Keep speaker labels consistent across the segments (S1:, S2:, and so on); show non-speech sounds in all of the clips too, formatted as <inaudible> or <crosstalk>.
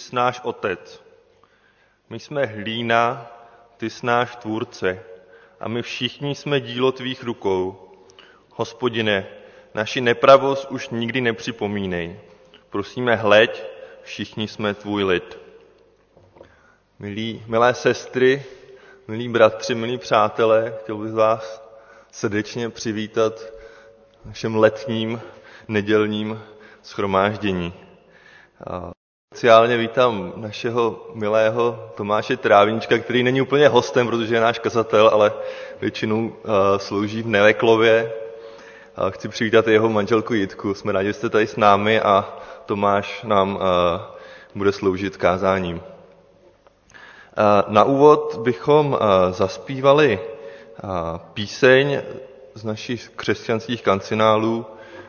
S1: jsi náš otec. My jsme hlína, ty jsi náš tvůrce a my všichni jsme dílo tvých rukou. Hospodine, naši nepravost už nikdy nepřipomínej. Prosíme, hleď, všichni jsme tvůj lid. Milí, milé sestry, milí bratři, milí přátelé, chtěl bych vás srdečně přivítat našem letním nedělním schromáždění. Speciálně vítám našeho milého Tomáše Trávnička, který není úplně hostem, protože je náš kazatel, ale většinou slouží v Neleklově. Chci přivítat jeho manželku Jitku. Jsme rádi, že jste tady s námi a Tomáš nám bude sloužit kázáním. Na úvod bychom zaspívali píseň z našich křesťanských kancinálů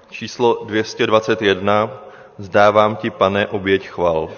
S1: číslo 221 Zdávám ti, pane, oběť chval.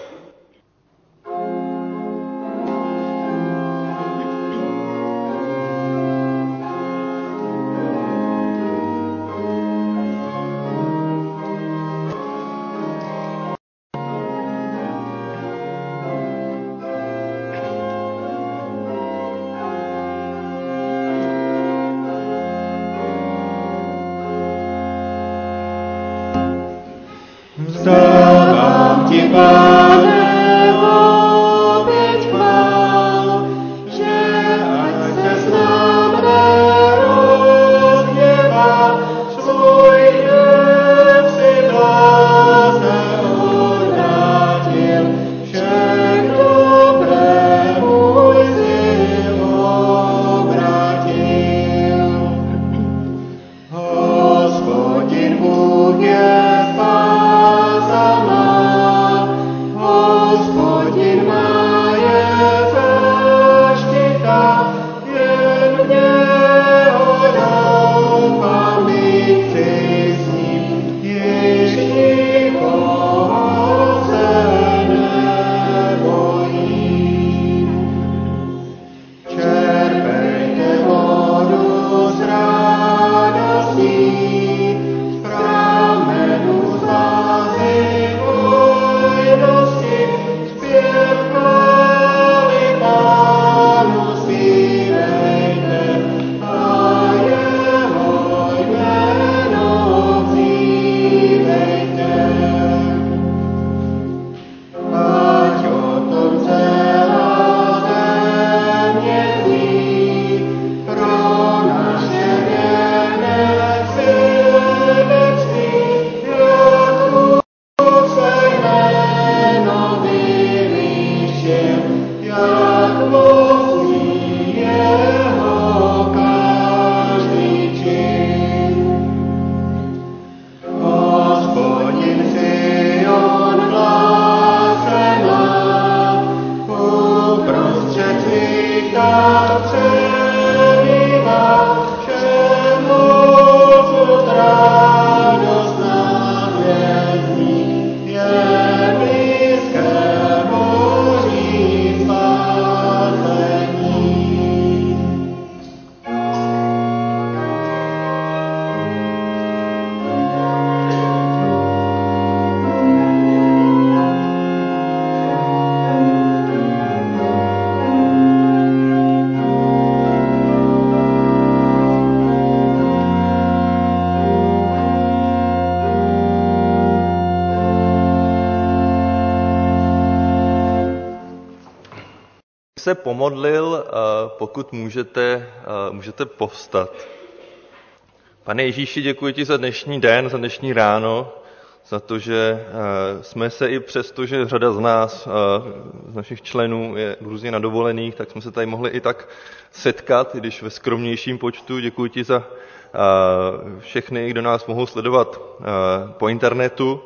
S2: Se
S1: pomodlil, pokud můžete, můžete povstat. Pane Ježíši, děkuji ti za dnešní den, za dnešní ráno, za to, že jsme se i přesto, že řada z nás, z našich členů je různě na dovolených, tak jsme se tady mohli i tak setkat, i když ve skromnějším počtu. Děkuji ti za všechny, kdo nás mohou sledovat po internetu,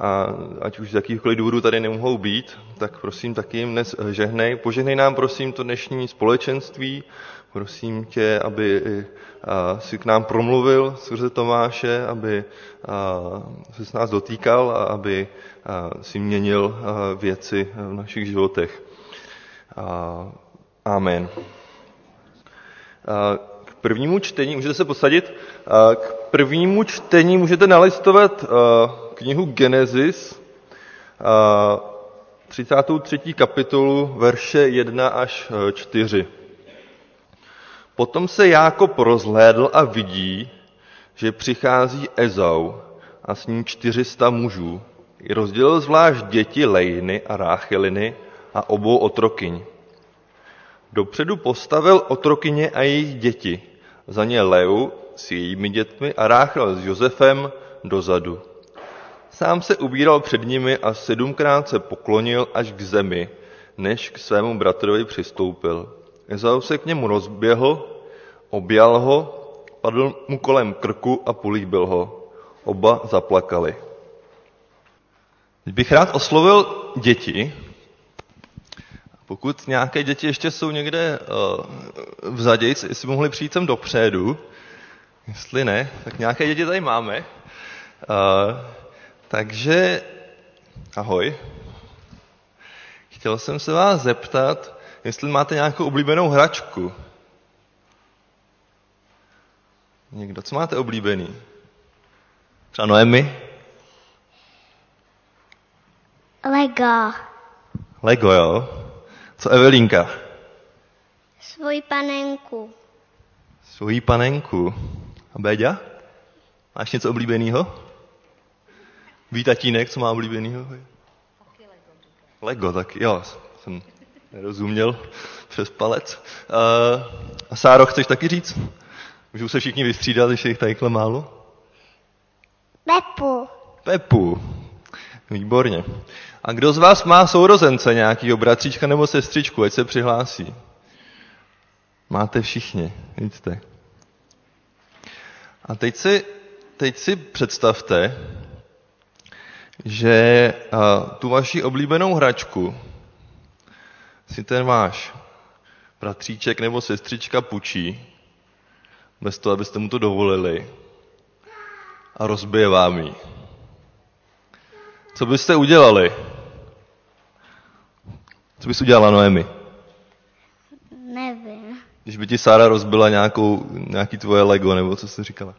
S1: a ať už z jakýchkoliv důvodů tady nemohou být, tak prosím taky jim dnes žehnej. Požehnej nám prosím to dnešní společenství, prosím tě, aby si k nám promluvil skrze Tomáše, aby se s nás dotýkal a aby si měnil věci v našich životech. Amen. K prvnímu čtení, můžete se posadit, k prvnímu čtení můžete nalistovat
S2: knihu Genesis, uh, 33. kapitolu, verše 1 až 4. Potom se Jákob rozhlédl a vidí, že přichází Ezau a s ním 400 mužů. Rozdělil zvlášť děti Lejny a Rácheliny a obou otrokyň. Dopředu postavil otrokyně a jejich děti, za ně Leu s jejími dětmi a Ráchel s Josefem dozadu. Sám se ubíral před nimi a sedmkrát se poklonil až k zemi, než k svému bratrovi přistoupil. Ezau se k němu rozběhl, objal ho, padl mu kolem krku a políbil ho. Oba zaplakali. Bych rád oslovil děti. Pokud nějaké děti ještě jsou někde uh, vzadě, jestli mohli přijít sem dopředu, jestli ne, tak nějaké děti tady máme. Uh, takže, ahoj. Chtěl jsem se vás zeptat, jestli máte nějakou oblíbenou hračku. Někdo, co máte oblíbený? Třeba Noemi?
S3: Lego.
S2: Lego, jo? Co Evelínka?
S3: Svoji panenku.
S2: Svojí panenku. A Béďa? Máš něco oblíbeného? Ví tatínek, co má oblíbenýho? Lego, tak jo, jsem nerozuměl <laughs> přes palec. Uh, a Sáro, chceš taky říct? Můžou se všichni vystřídat, když je jich tadyhle málo?
S3: Pepu.
S2: Pepu. Výborně. A kdo z vás má sourozence, nějakýho bratříčka nebo sestřičku, ať se přihlásí? Máte všichni, vidíte. A teď si, teď si představte, že uh, tu vaši oblíbenou hračku si ten váš bratříček nebo sestřička pučí, bez toho, abyste mu to dovolili, a rozbije vám ji. Co byste udělali? Co bys udělala, Noemi?
S3: Nevím.
S2: Když by ti Sára rozbila nějakou, nějaký tvoje Lego, nebo co jsi říkala?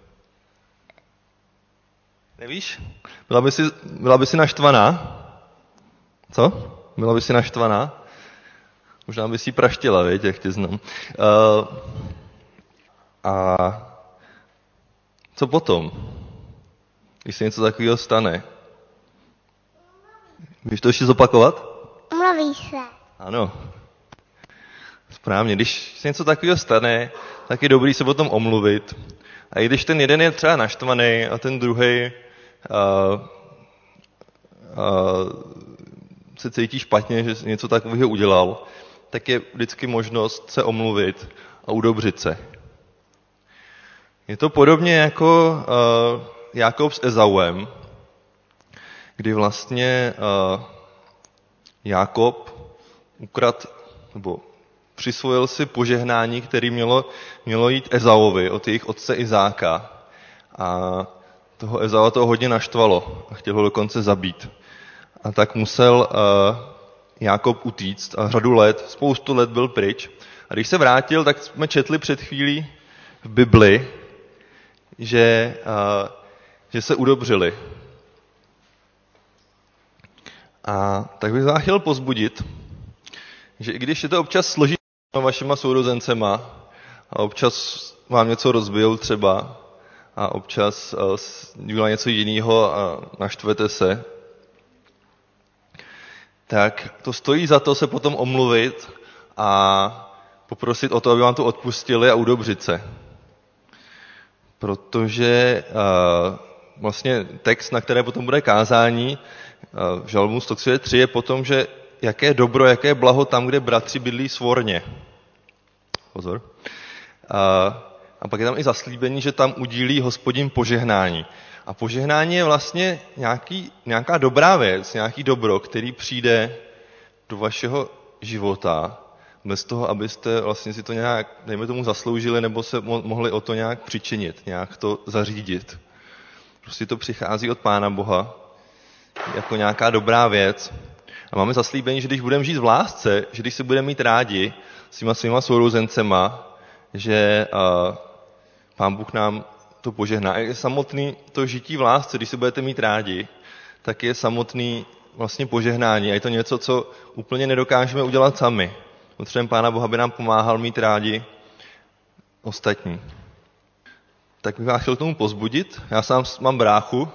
S2: Nevíš? Byla by si, byla by si naštvaná? Co? Byla by si naštvaná? Možná by si praštila, věď, jak tě znám. Uh, a co potom? Když se něco takového stane? Víš to ještě zopakovat?
S3: Mluví se.
S2: Ano. Správně. Když se něco takového stane, tak je dobrý se potom omluvit. A i když ten jeden je třeba naštvaný a ten druhý uh, uh, se cítí špatně, že něco takového udělal, tak je vždycky možnost se omluvit a udobřit se. Je to podobně jako uh, Jakob s Ezauem, kdy vlastně uh, Jakob ukrad, nebo přisvojil si požehnání, který mělo, mělo jít Ezauovi od jejich otce Izáka. A toho Ezaua to hodně naštvalo a chtěl ho dokonce zabít. A tak musel uh, Jakob utíct a řadu let, spoustu let byl pryč. A když se vrátil, tak jsme četli před chvílí v Bibli, že, uh, že se udobřili. A tak bych vás chtěl pozbudit, že i když je to občas složitý vašima sourozencema a občas vám něco rozbijou třeba a občas uh, dělá něco jiného a naštvete se, tak to stojí za to se potom omluvit a poprosit o to, aby vám to odpustili a udobřit se. Protože uh, vlastně text, na které potom bude kázání, uh, v Žalmu 133 je potom, že jaké dobro, jaké blaho tam, kde bratři bydlí svorně. Pozor. Uh, a pak je tam i zaslíbení, že tam udílí hospodin požehnání. A požehnání je vlastně nějaký, nějaká dobrá věc, nějaký dobro, který přijde do vašeho života bez toho, abyste vlastně si to nějak, dejme tomu, zasloužili nebo se mo- mohli o to nějak přičinit, nějak to zařídit. Prostě to přichází od Pána Boha jako nějaká dobrá věc. A máme zaslíbení, že když budeme žít v lásce, že když se budeme mít rádi s těma svýma sourozencema, že uh, Pán Bůh nám to požehná. I samotný to žití v lásce, když se budete mít rádi, tak je samotný vlastně požehnání. A je to něco, co úplně nedokážeme udělat sami. Potřebujeme Pána Boha, aby nám pomáhal mít rádi ostatní. Tak bych vás chtěl k tomu pozbudit. Já sám mám bráchu,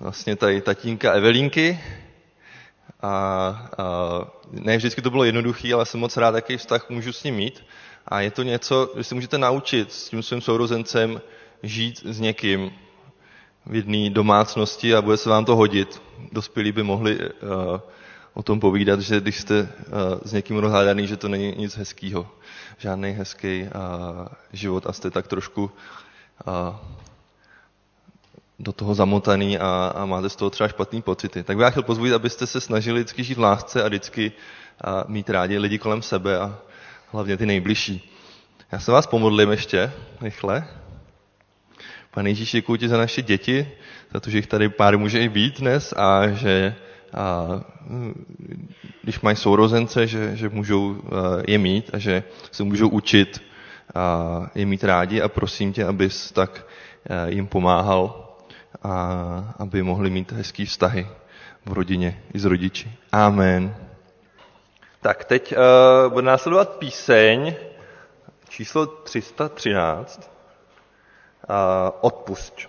S2: vlastně tady tatínka Evelínky. A, a ne vždycky to bylo jednoduché, ale jsem moc rád, jaký vztah můžu s ním mít. A je to něco, že si můžete naučit s tím svým sourozencem žít s někým v jedné domácnosti a bude se vám to hodit. Dospělí by mohli uh, o tom povídat, že když jste uh, s někým rozhádaný, že to není nic hezkého. Žádný hezký uh, život a jste tak trošku do toho zamotaný a, a máte z toho třeba špatný pocity. Tak bych já chtěl pozvodit, abyste se snažili vždycky žít v lásce a vždycky a mít rádi lidi kolem sebe a hlavně ty nejbližší. Já se vás pomodlím ještě, rychle. Pane Ježíši, děkuji ti za naše děti, za to, že jich tady pár může i být dnes a že a, když mají sourozence, že, že můžou je mít a že se můžou učit a je mít rádi a prosím tě, abys tak jim pomáhal a aby mohli mít hezký vztahy v rodině i s rodiči. Amen. Tak, teď uh, bude následovat píseň číslo 313. Uh, odpusť.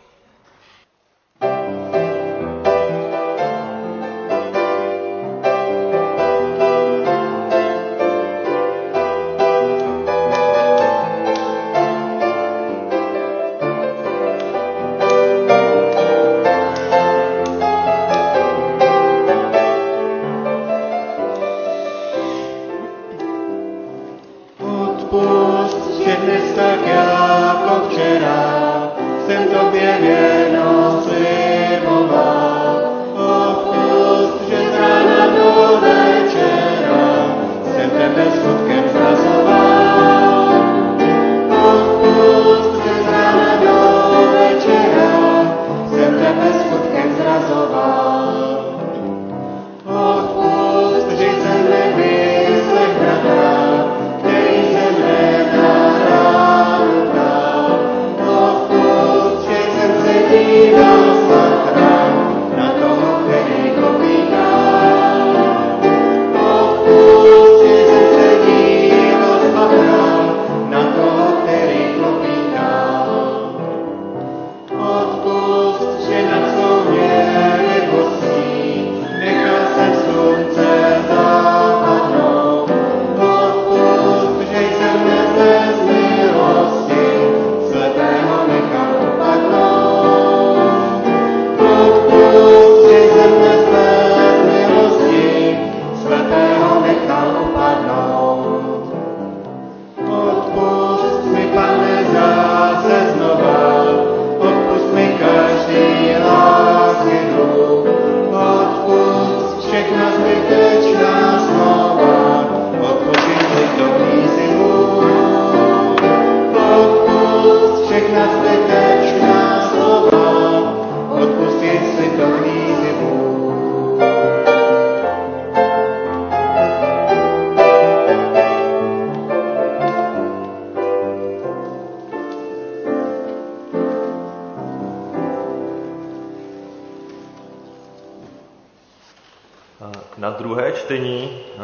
S4: Na
S2: druhé čtení eh,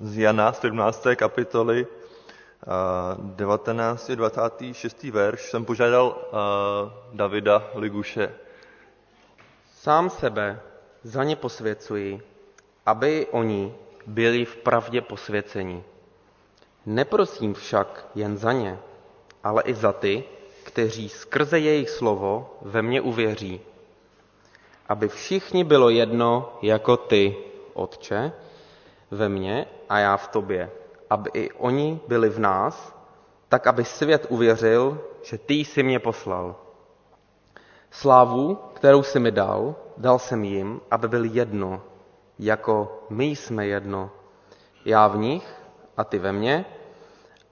S2: z Jana 17. kapitoly 19. 26. verš jsem požádal eh, Davida Liguše.
S1: Sám sebe za ně posvěcuji, aby oni byli v pravdě posvěceni. Neprosím však jen za ně, ale i za ty, kteří skrze jejich slovo ve mně uvěří. Aby všichni bylo jedno jako ty, Otče, ve mně a já v tobě. Aby i oni byli v nás, tak aby svět uvěřil, že ty jsi mě poslal. Slávu, kterou jsi mi dal, dal jsem jim, aby byli jedno, jako my jsme jedno. Já v nich a ty ve mně,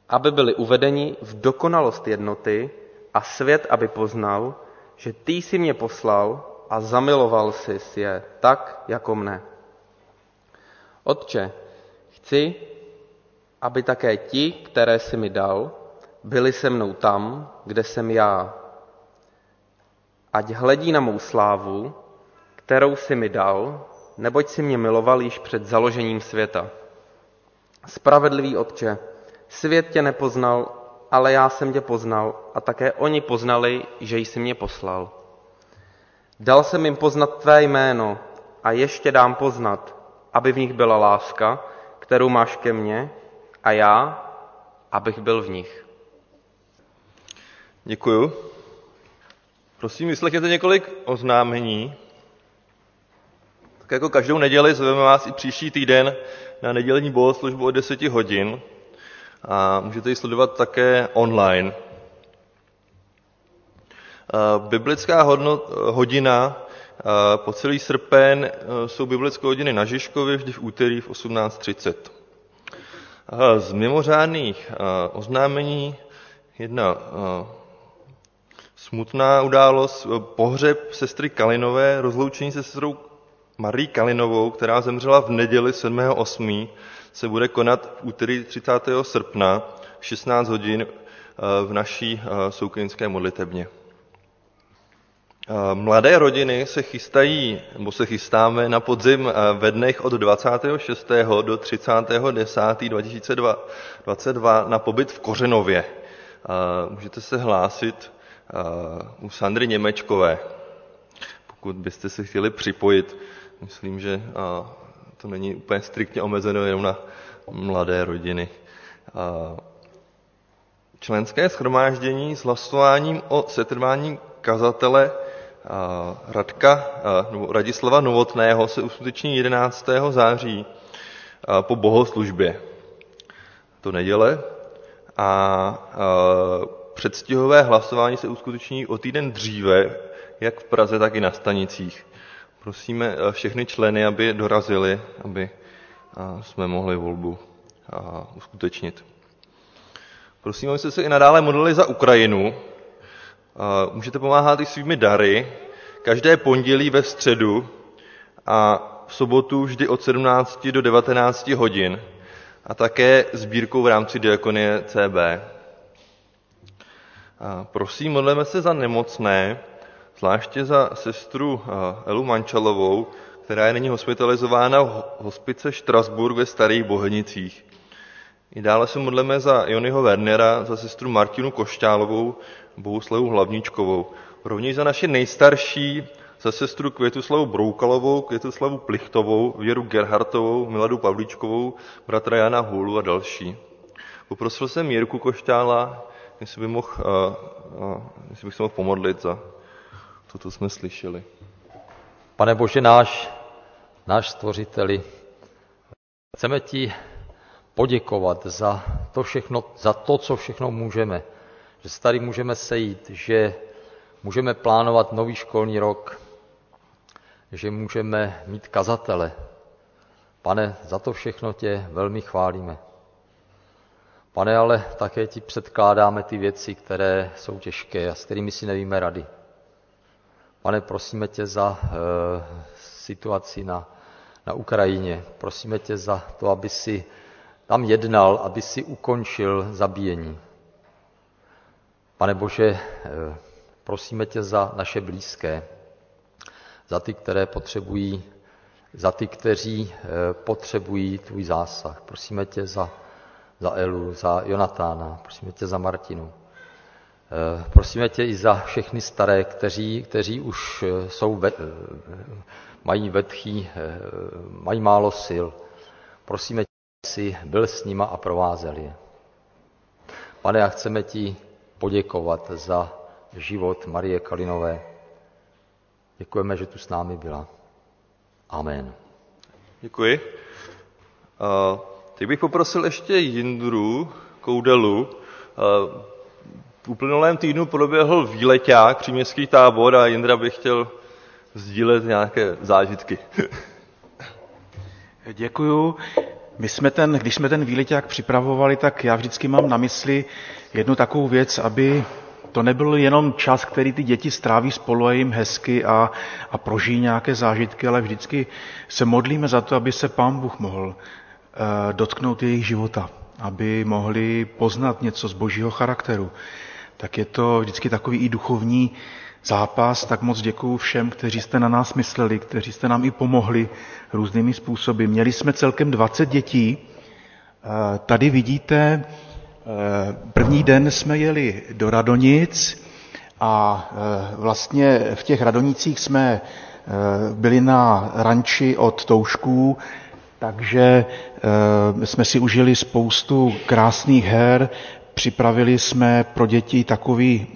S1: aby byli uvedeni v dokonalost jednoty a svět, aby poznal, že ty jsi mě poslal a zamiloval jsi je tak, jako mne. Otče, chci, aby také ti, které jsi mi dal, byli se mnou tam, kde jsem já,
S5: ať hledí na mou slávu, kterou si mi dal, neboť si mě miloval již před založením světa. Spravedlivý Otče, svět tě nepoznal, ale já jsem tě poznal a také oni poznali, že jsi mě poslal. Dal jsem jim poznat tvé jméno a ještě dám poznat, aby v nich byla láska, kterou máš ke mně a já, abych byl v nich.
S2: Děkuju. Prosím, vyslechněte několik oznámení. Tak jako každou neděli zveme vás i příští týden na nedělní bohoslužbu od 10 hodin a můžete ji sledovat také online. Biblická hodnot, hodina po celý srpen jsou biblické hodiny na Žižkově vždy v úterý v 18.30. Z mimořádných oznámení jedna smutná událost, pohřeb sestry Kalinové, rozloučení se sestrou Marí Kalinovou, která zemřela v neděli 7.8., se bude konat v úterý 30. srpna v 16 hodin v naší soukrínské modlitebně. Mladé rodiny se chystají, nebo se chystáme na podzim ve dnech od 26. do 30. 10. 2022 na pobyt v Kořenově. Můžete se hlásit u Sandry Němečkové, pokud byste se chtěli připojit. Myslím, že to není úplně striktně omezeno jenom na mladé rodiny. Členské schromáždění s hlasováním o setrvání kazatele Radka, nebo Radislava Novotného se uskuteční 11. září po bohoslužbě. To neděle. A předstihové hlasování se uskuteční o týden dříve, jak v Praze, tak i na stanicích. Prosíme všechny členy, aby dorazili, aby jsme mohli volbu uskutečnit. Prosím, abyste se i nadále modlili za Ukrajinu. Můžete pomáhat i svými dary. Každé pondělí ve středu a v sobotu vždy od 17 do 19 hodin a také sbírkou v rámci Diakonie CB. Prosím, modleme se za nemocné, zvláště za sestru Elu Mančalovou, která je nyní hospitalizována v hospice Štrasburg ve Starých Bohenicích. I dále se modleme za Jonyho Wernera, za sestru Martinu Košťálovou, Bohuslavu Hlavničkovou. Rovněž za naše nejstarší, za sestru Květuslavu Broukalovou, Květuslavu Plichtovou, Věru Gerhartovou, Miladu Pavlíčkovou, bratra Jana Hůlu a další. Poprosil jsem Jirku Košťála, jestli, by mohl, jestli bych se mohl pomodlit za to, co jsme slyšeli.
S6: Pane Bože náš, náš stvořiteli, chceme ti poděkovat za to, všechno, za to, co všechno můžeme. Že se tady můžeme sejít, že můžeme plánovat nový školní rok, že můžeme mít kazatele. Pane, za to všechno tě velmi chválíme. Pane, ale také ti předkládáme ty věci, které jsou těžké a s kterými si nevíme rady. Pane, prosíme tě za e, situaci na, na Ukrajině. Prosíme tě za to, aby si tam jednal, aby si ukončil zabíjení. Pane Bože, e, prosíme tě za naše blízké, za ty, které potřebují, za ty, kteří e, potřebují tvůj zásah. Prosíme tě za za Elu, za Jonatána, prosíme tě za Martinu. Eh, prosíme tě i za všechny staré, kteří, kteří už eh, jsou ve, eh, mají vetchý, mají málo sil. Prosíme tě, si byl s nima a provázel je. Pane, a chceme ti poděkovat za život Marie Kalinové. Děkujeme, že tu s námi byla. Amen.
S2: Děkuji. Uh... Teď bych poprosil ještě Jindru Koudelu. V uplynulém týdnu proběhl výleťák, příměstský tábor a Jindra bych chtěl sdílet nějaké zážitky. <laughs>
S7: Děkuju. My jsme ten, když jsme ten výleťák připravovali, tak já vždycky mám na mysli jednu takovou věc, aby to nebyl jenom čas, který ty děti stráví spolu a jim hezky a, a prožijí nějaké zážitky, ale vždycky se modlíme za to, aby se Pán Bůh mohl Eh, dotknout jejich života, aby mohli poznat něco z božího charakteru.
S8: Tak je to vždycky takový i duchovní zápas, tak moc děkuju všem, kteří jste na nás mysleli, kteří jste nám i pomohli různými způsoby. Měli jsme celkem 20 dětí. Eh, tady vidíte, eh, první den jsme jeli do Radonic a eh, vlastně v těch Radonicích jsme byli na ranči od Toušků, takže jsme si užili spoustu krásných her, připravili jsme pro děti takový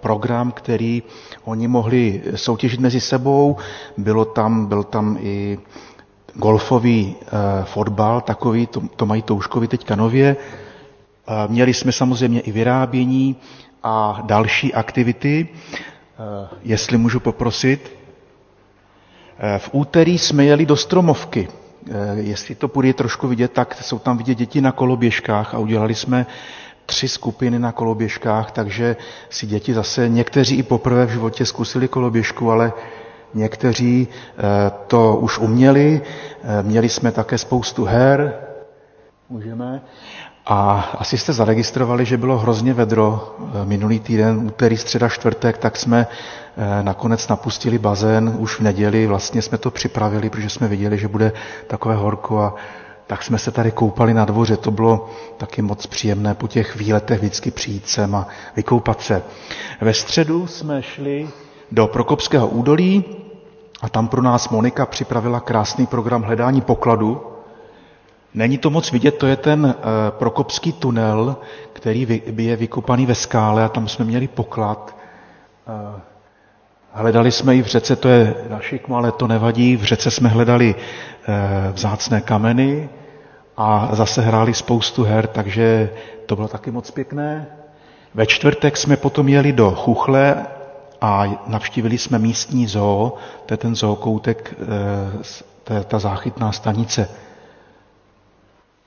S8: program, který oni mohli soutěžit mezi sebou. Bylo tam, byl tam i golfový fotbal, takový, to, to mají Touškovi teďka nově. Měli jsme samozřejmě i vyrábění a další aktivity, jestli můžu poprosit. V úterý jsme jeli do Stromovky. Jestli to půjde trošku vidět, tak jsou tam vidět děti na koloběžkách a udělali jsme tři skupiny na koloběžkách, takže si děti zase, někteří i poprvé v životě zkusili koloběžku, ale někteří to už uměli. Měli jsme také spoustu her, můžeme. A asi jste zaregistrovali, že bylo hrozně vedro minulý týden, úterý, středa, čtvrtek, tak jsme nakonec napustili bazén už v neděli. Vlastně jsme to připravili, protože jsme viděli, že bude takové horko a tak jsme se tady koupali na dvoře. To bylo taky moc příjemné po těch výletech vždycky přijít sem a vykoupat se. Ve středu jsme šli do Prokopského údolí a tam pro nás Monika připravila krásný program hledání pokladu. Není to moc vidět, to je ten Prokopský tunel, který je vykopaný ve skále a tam jsme měli poklad. Hledali jsme i v řece, to je na šikmo, ale to nevadí, v řece jsme hledali vzácné kameny a zase hráli spoustu her, takže to bylo taky moc pěkné. Ve čtvrtek jsme potom jeli do Chuchle a navštívili jsme místní zoo, to je ten zookoutek, to je ta záchytná stanice.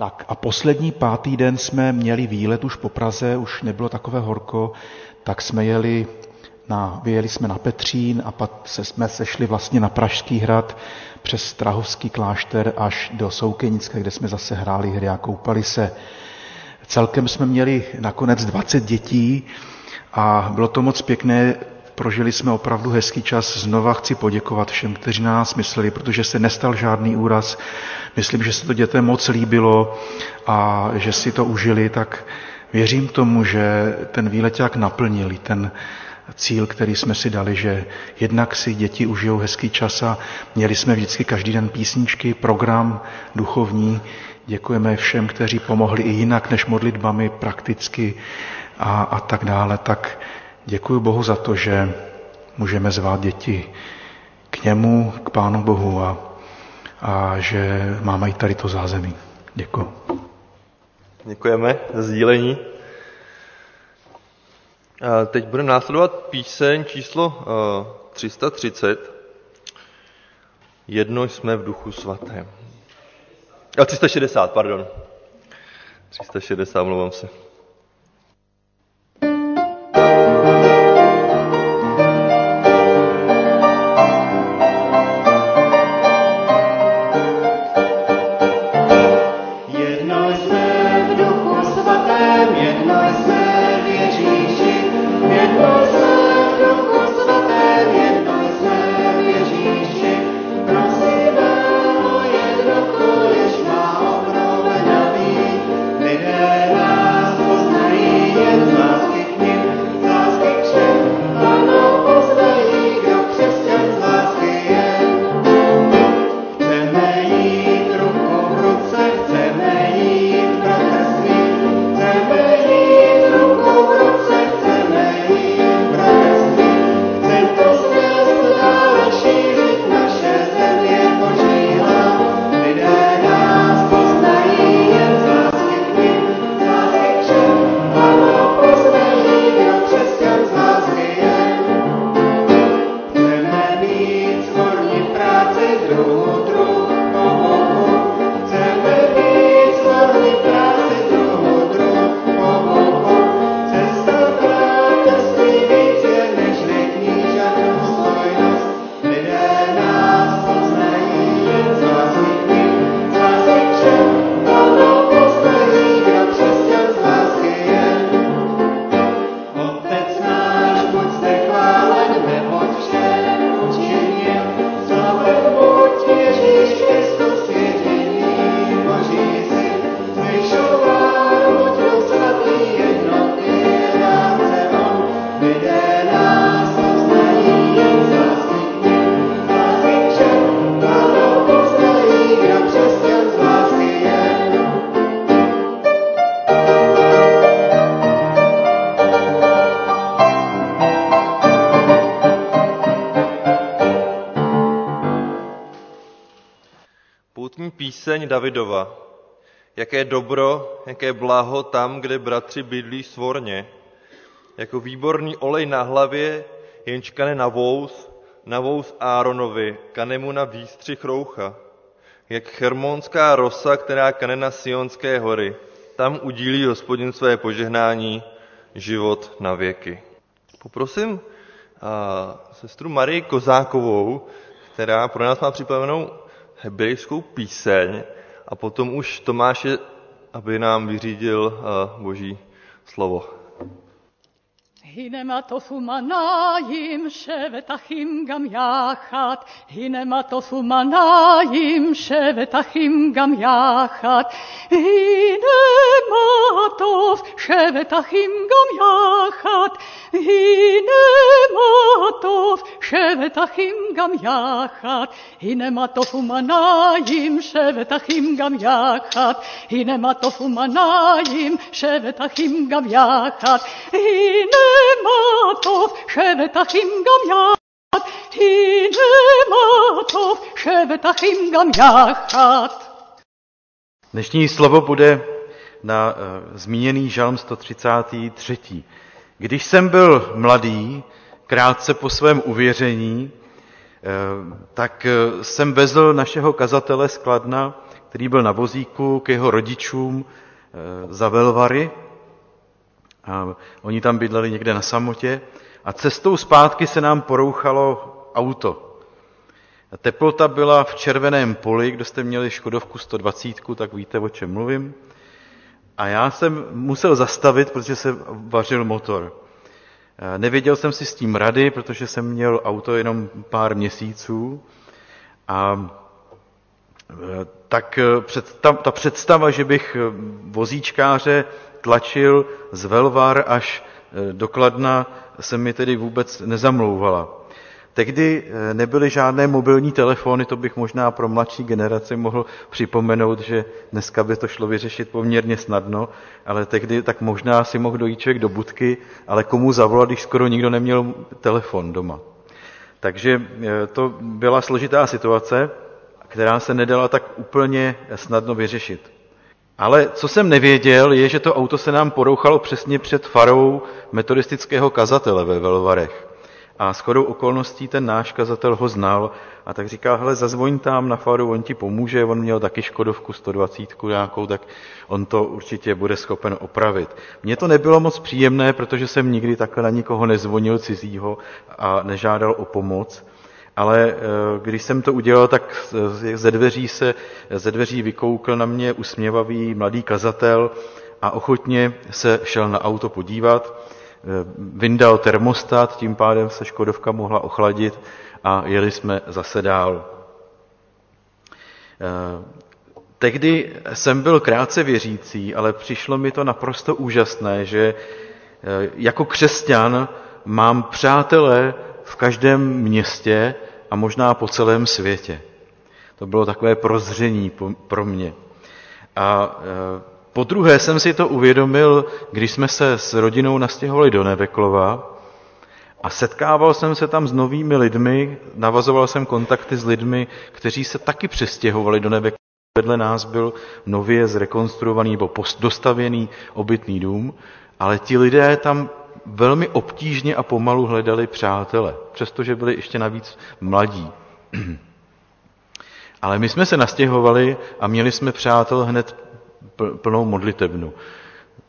S8: Tak a poslední pátý den jsme měli výlet už po Praze, už nebylo takové horko, tak jsme jeli na, vyjeli jsme na Petřín a pak se, jsme sešli vlastně na Pražský hrad přes Strahovský klášter až do Soukenické, kde jsme zase hráli hry a koupali se. Celkem jsme měli nakonec 20 dětí a bylo to moc pěkné, prožili jsme opravdu hezký čas. Znova chci poděkovat všem, kteří na nás mysleli, protože se nestal žádný úraz. Myslím, že se to dětem moc líbilo a že si to užili, tak věřím tomu, že ten výleták naplnili, ten cíl, který jsme si dali, že jednak si děti užijou hezký čas a měli jsme vždycky každý den písničky, program duchovní. Děkujeme všem, kteří pomohli i jinak než modlitbami, prakticky a, a tak dále. Tak děkuji Bohu za to, že můžeme zvát děti k němu, k Pánu Bohu a, a že máme i tady to zázemí. Děkuji.
S1: Děkujeme za sdílení. Teď bude následovat píseň číslo 330. Jedno jsme v duchu svatém. A 360, pardon. 360, mluvám se.
S2: Píseň Davidova. Jaké dobro, jaké blaho tam, kde bratři bydlí svorně. Jako výborný olej na hlavě, jenž kane na vous, na vous Áronovi, kane mu na výstřih roucha. Jak hermonská rosa, která kane na Sionské hory. Tam udílí hospodin své požehnání, život na věky. Poprosím a, sestru Marii Kozákovou, která pro nás má připravenou hebrejskou píseň a potom už Tomáše, aby nám vyřídil a, boží slovo.
S9: הנה מטוס ומניים, שבת אחים גם יחד. הנה מטוס ומניים, שבת אחים גם יחד. הנה מטוס, שבת אחים גם יחד. הנה מטוס, שבת אחים גם יחד. הנה מטוס ומניים, שבת אחים גם יחד. הנה מטוס ומניים, שבת אחים גם יחד. הנה מטוף שבט אחים גם יחד, הנה מטוף שבט אחים גם יחד.
S7: Dnešní slovo bude na uh, zmíněný žalm 133. Když jsem byl mladý, krátce po svém uvěření, uh, tak uh, jsem vezl našeho kazatele z Kladna, který byl na vozíku k jeho rodičům za Velvary, a oni tam bydleli někde na samotě a cestou zpátky se nám porouchalo auto. A teplota byla v červeném poli, kdo jste měli Škodovku 120, tak víte, o čem mluvím. A já jsem musel zastavit, protože se vařil motor. Nevěděl jsem si s tím rady, protože jsem měl auto jenom pár měsíců. A tak ta, ta představa, že bych vozíčkáře tlačil z Velvar až e, do Kladna, se mi tedy vůbec nezamlouvala. Tehdy e, nebyly žádné mobilní telefony, to bych možná pro mladší generaci mohl připomenout, že dneska by to šlo vyřešit poměrně snadno, ale tehdy tak možná si mohl dojít člověk do budky, ale komu zavolat, když skoro nikdo neměl telefon doma. Takže e, to byla složitá situace, která se nedala tak úplně snadno vyřešit. Ale co jsem nevěděl, je, že to auto se nám porouchalo přesně před farou metodistického kazatele ve Velvarech. A shodou okolností ten náš kazatel ho znal a tak říká, hele, zazvoň tam na faru, on ti pomůže, on měl taky Škodovku 120 nějakou, tak on to určitě bude schopen opravit. Mně to nebylo moc příjemné, protože jsem nikdy takhle na nikoho nezvonil cizího a nežádal o pomoc, ale eh, když jsem to udělal, tak ze dveří se, ze dveří vykoukl na mě usměvavý mladý kazatel a ochotně se šel na auto podívat, eh, vyndal termostat, tím pádem se Škodovka mohla ochladit a jeli jsme zase dál. Eh, tehdy jsem byl krátce věřící, ale přišlo mi to naprosto úžasné, že jako křesťan mám přátelé v každém městě a možná po celém světě. To bylo takové prozření pro mě. A e, po druhé jsem si to uvědomil, když jsme se s rodinou nastěhovali do Neveklova a setkával jsem se tam s novými lidmi, navazoval jsem kontakty s lidmi, kteří se taky přestěhovali do Neveklova. Vedle nás byl nově zrekonstruovaný nebo dostavěný obytný dům, ale ti lidé tam velmi obtížně a pomalu hledali přátele, přestože byli ještě navíc mladí. <clears throat> Ale my jsme se nastěhovali a měli jsme přátel hned plnou modlitebnu.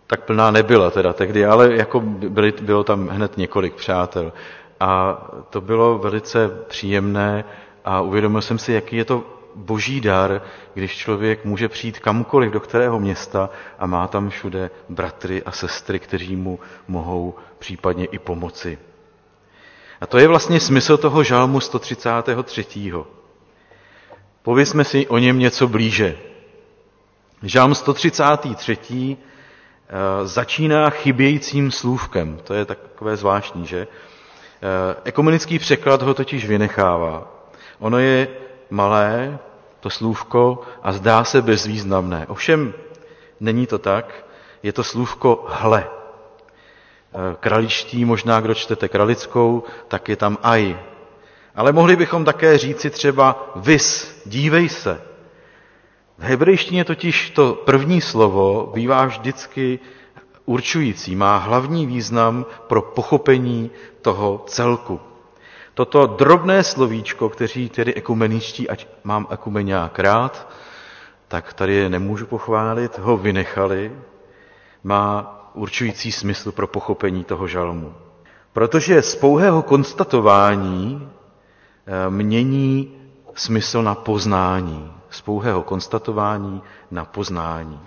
S7: Tak plná nebyla teda tehdy, ale jako byli, bylo tam hned několik přátel. A to bylo velice příjemné a uvědomil jsem si, jaký je to boží dar, když člověk může přijít kamkoliv do kterého města a má tam všude bratry a sestry, kteří mu mohou případně i pomoci. A to je vlastně smysl toho žalmu 133. Povězme si o něm něco blíže. Žalm 133. Eh, začíná chybějícím slůvkem. To je takové zvláštní, že? Eh, ekumenický překlad ho totiž vynechává. Ono je malé, to slůvko, a zdá se bezvýznamné. Ovšem, není to tak, je to slůvko hle. E, kraličtí, možná kdo čtete kralickou, tak je tam aj. Ale mohli bychom také říci třeba vis, dívej se. V hebrejštině totiž to první slovo bývá vždycky určující, má hlavní význam pro pochopení toho celku. Toto drobné slovíčko, kteří tedy ekumeničtí, ať mám ekumeňák rád, tak tady je nemůžu pochválit, ho vynechali, má určující smysl pro pochopení toho žalmu. Protože z pouhého konstatování eh, mění smysl na poznání. Z pouhého konstatování na poznání.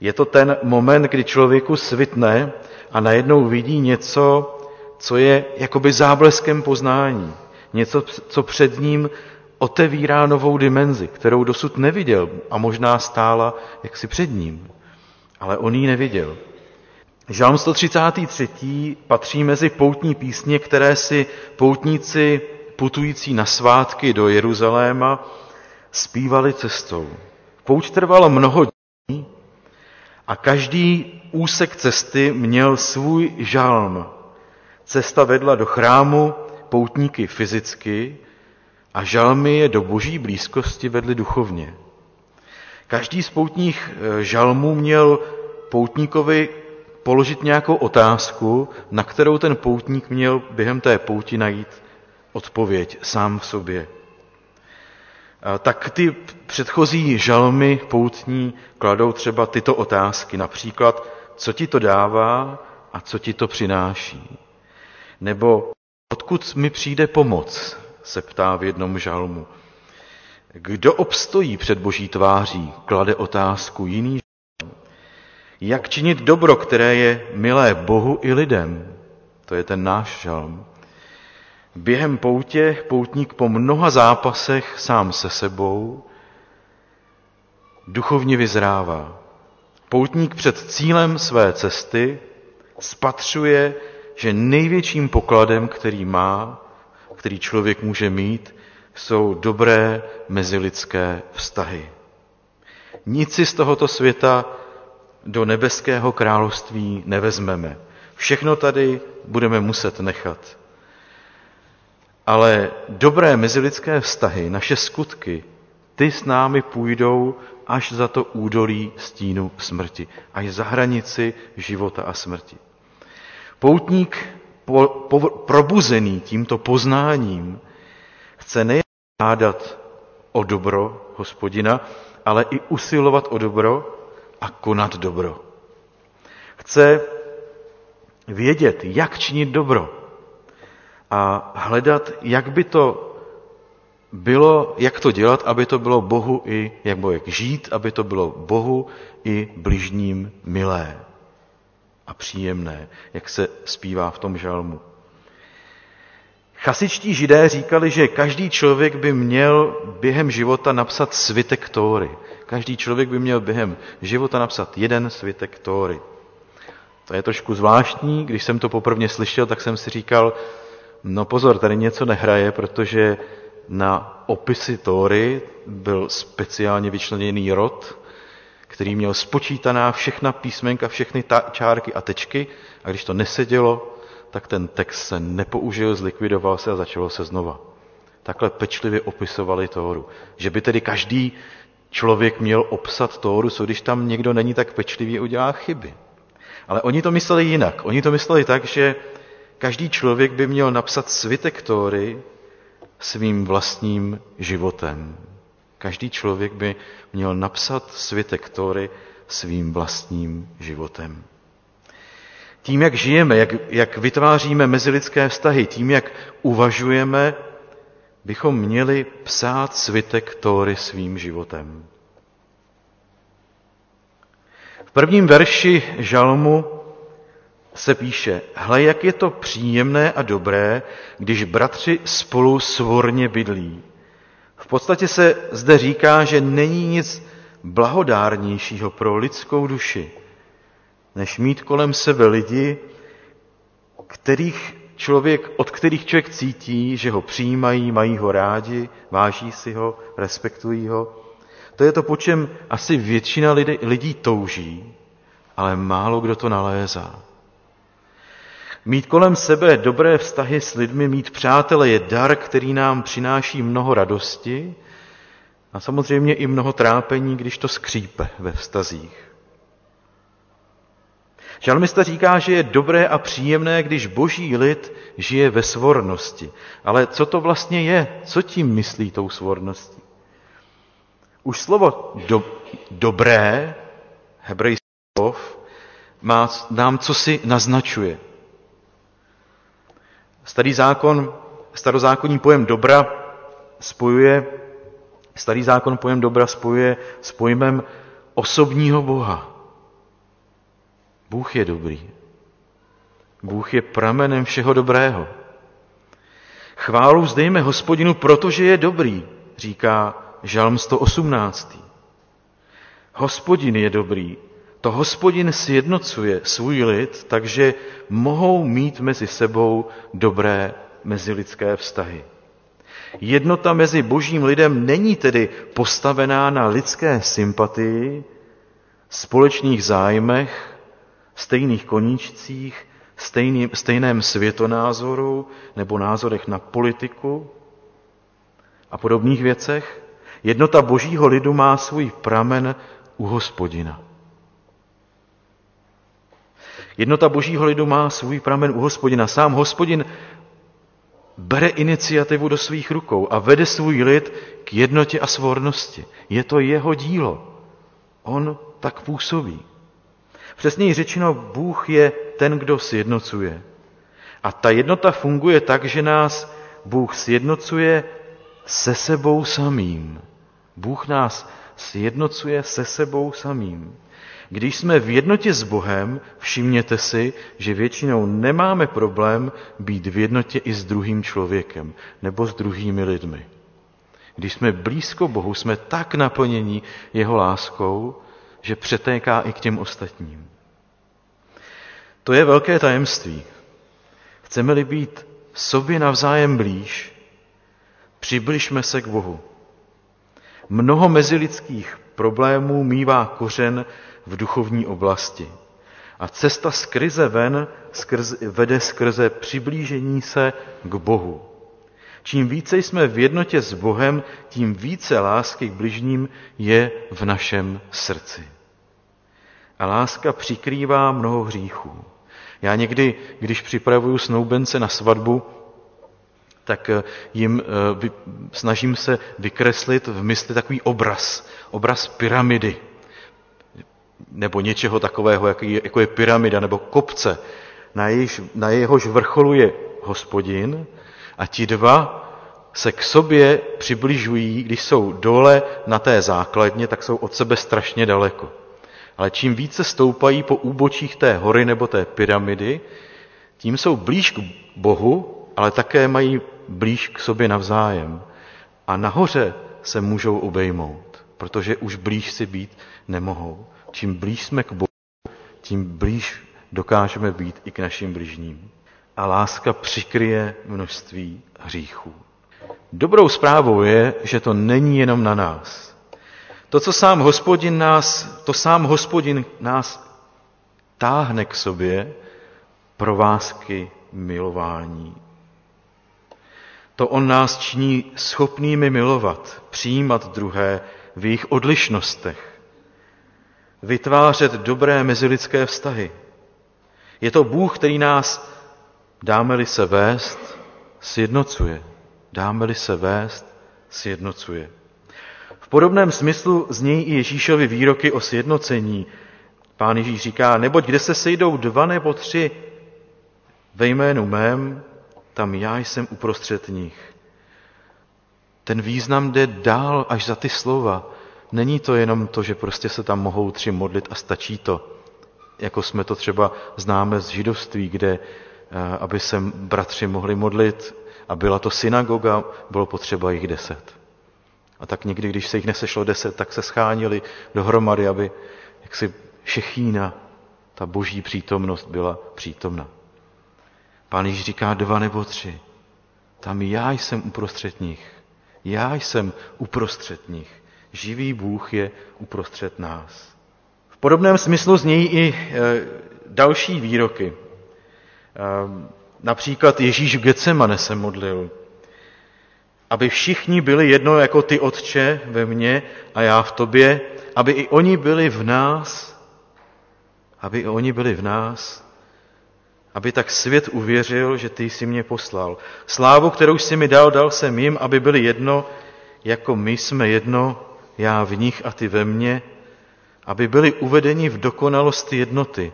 S7: Je to ten moment, kdy člověku svitne a najednou vidí něco, co je jakoby zábleskem poznání. Něco, co před ním otevírá novou dimenzi, kterou dosud neviděl a možná stála jaksi před ním. Ale on ji neviděl. Žalm 133. patří mezi poutní písně, které si poutníci putující na svátky do Jeruzaléma zpívali cestou. Pouť trvala mnoho dní a každý úsek cesty měl svůj žalm. Cesta vedla do chrámu poutníky fyzicky a žalmy je do boží blízkosti vedly duchovně. Každý z poutních eh, žalmů měl poutníkovi položit nějakou otázku, na kterou ten poutník měl během té pouti najít odpověď sám v sobě. Tak ty předchozí žalmy poutní kladou třeba tyto otázky, například, co ti to dává a co ti to přináší. Nebo odkud mi přijde pomoc, se ptá v jednom žalmu. Kdo obstojí před boží tváří, klade otázku jiný jak činit dobro, které je milé Bohu i lidem? To je ten náš žalm. Během poutě poutník po mnoha zápasech sám se sebou duchovně vyzrává. Poutník před cílem své cesty spatřuje, že největším pokladem, který má, který člověk může mít, jsou dobré mezilidské vztahy. Nic si z tohoto světa do nebeského království nevezmeme. Všechno tady budeme muset nechat. Ale dobré mezilidské vztahy, naše skutky, ty s námi půjdou až za to údolí stínu smrti, až za hranici života a smrti. Poutník po, po, probuzený tímto poznáním chce nejen hádat o dobro hospodina, ale i usilovat o dobro a konat dobro. Chce vědět, jak činit dobro a hledat, jak by to bylo, jak to dělat, aby to bylo Bohu i, jak, jak žít, aby to bylo Bohu i bližním milé a příjemné, jak se zpívá v tom žalmu. Chasičtí židé říkali, že každý člověk by měl během života napsat svitek Tóry. Každý člověk by měl během života napsat jeden svitek Tóry. To je trošku zvláštní, když jsem to poprvé slyšel, tak jsem si říkal, no pozor, tady něco nehraje, protože na opisy Tóry byl speciálně vyčleněný rod, který měl spočítaná všechna písmenka, všechny ta, čárky a tečky a když to nesedělo, tak ten text se nepoužil, zlikvidoval se a začalo se znova. Takhle pečlivě opisovali Tóru. Že by tedy každý člověk měl obsat Tóru, co když tam někdo není tak pečlivý, udělá chyby. Ale oni to mysleli jinak. Oni to mysleli tak, že každý člověk by měl napsat svitek Tóry svým vlastním životem. Každý člověk by měl napsat svitek Tóry svým vlastním životem. Tím, jak žijeme, jak, jak vytváříme mezilidské vztahy, tím, jak uvažujeme, bychom měli psát svitek Tóry svým životem. V prvním verši žalmu se píše, hle, jak je to příjemné a dobré, když bratři spolu svorně bydlí. V podstatě se zde říká, že není nic blahodárnějšího pro lidskou duši, než mít kolem sebe lidi, kterých člověk, od kterých člověk cítí, že ho přijímají, mají ho rádi, váží si ho, respektují ho. To je to, po čem asi většina lidí, lidí touží, ale málo kdo to nalézá. Mít kolem sebe dobré vztahy s lidmi, mít přátele je dar, který nám přináší mnoho radosti, A samozřejmě i mnoho trápení, když to skřípe ve vztazích. Žalmista říká, že je dobré a příjemné, když boží lid žije ve svornosti. Ale co to vlastně je? Co tím myslí tou svorností? Už slovo do, dobré, hebrejský slov, má, nám co si naznačuje. Starý zákon, starozákonní pojem dobra spojuje, starý zákon pojem dobra spojuje s pojmem osobního Boha. Bůh je dobrý. Bůh je pramenem všeho dobrého. Chválu vzdejme hospodinu, protože je dobrý, říká Žalm 118. Hospodin je dobrý. To hospodin sjednocuje svůj lid, takže mohou mít mezi sebou dobré mezilidské vztahy. Jednota mezi božím lidem není tedy postavená na lidské sympatii, společných zájmech, stejných koníčcích, stejný, stejném světonázoru nebo názorech na politiku a podobných věcech. Jednota božího lidu má svůj pramen u hospodina. Jednota božího lidu má svůj pramen u hospodina. Sám hospodin bere iniciativu do svých rukou a vede svůj lid k jednotě a svornosti. Je to jeho dílo. On tak působí. Přesněji řečeno, Bůh je ten, kdo sjednocuje. A ta jednota funguje tak, že nás Bůh sjednocuje se sebou samým. Bůh nás sjednocuje se sebou samým. Když jsme v jednotě s Bohem, všimněte si, že většinou nemáme problém být v jednotě i s druhým člověkem nebo s druhými lidmi. Když jsme blízko Bohu, jsme tak naplněni jeho láskou, že přetéká i k těm ostatním. To je velké tajemství. Chceme-li být sobě navzájem blíž, přibližme se k Bohu. Mnoho mezilidských problémů mývá kořen v duchovní oblasti. A cesta z krize ven skrze, vede skrze přiblížení se k Bohu. Čím více jsme v jednotě s Bohem, tím více lásky k bližním je v našem srdci. A láska přikrývá mnoho hříchů. Já někdy, když připravuju snoubence na svatbu, tak eh, jim eh, snažím se vykreslit v mysli takový obraz, obraz pyramidy, nebo něčeho takového, jako je pyramida nebo kopce, na, jejíž, na jehož vrcholu je hospodin a ti dva se k sobě přibližují, když jsou dole na té základně, tak jsou od sebe strašně daleko. Ale čím více stoupají po úbočích té hory nebo té pyramidy, tím jsou blíž k Bohu, ale také mají blíž k sobě navzájem. A nahoře se můžou obejmout, protože už blíž si být nemohou. Čím blíž jsme k Bohu, tím blíž dokážeme být i k našim bližním. A láska přikryje množství hříchů. Dobrou zprávou je, že to není jenom na nás. To, co sám hospodin nás, to sám hospodin nás táhne k sobě, provázky milování. To on nás činí schopnými milovat, přijímat druhé v jejich odlišnostech, vytvářet dobré mezilidské vztahy. Je to Bůh, který nás, dáme-li se vést, sjednocuje. Dáme-li se vést, sjednocuje podobném smyslu znějí i Ježíšovi výroky o sjednocení. Pán Ježíš říká, neboť kde se sejdou dva nebo tři ve jménu mém, tam já jsem uprostřed nich. Ten význam jde dál až za ty slova. Není to jenom to, že prostě se tam mohou tři modlit a stačí to. Jako jsme to třeba známe z židovství, kde eh, aby se bratři mohli modlit a byla to synagoga, bylo potřeba jich deset. A tak někdy, když se jich nesešlo deset, tak se schánili dohromady, aby jaksi šechína, ta boží přítomnost byla přítomna. Pán Ježíš říká dva nebo tři. Tam já jsem uprostřed nich. Já jsem uprostřed nich. Živý Bůh je uprostřed nás. V podobném smyslu znějí i e, další výroky. E, například Ježíš v Getsemane se modlil. aby všichni byli jedno jako ty, Otče, ve mně a já v tobě, aby i oni byli v nás, aby i oni byli v nás, aby tak svět uvěřil, že ty jsi mě poslal. Slávu, kterou jsi mi dal, dal jsem jim, aby byli jedno, jako my jsme jedno, já v nich a ty ve mně, aby byli uvedeni v dokonalost jednoty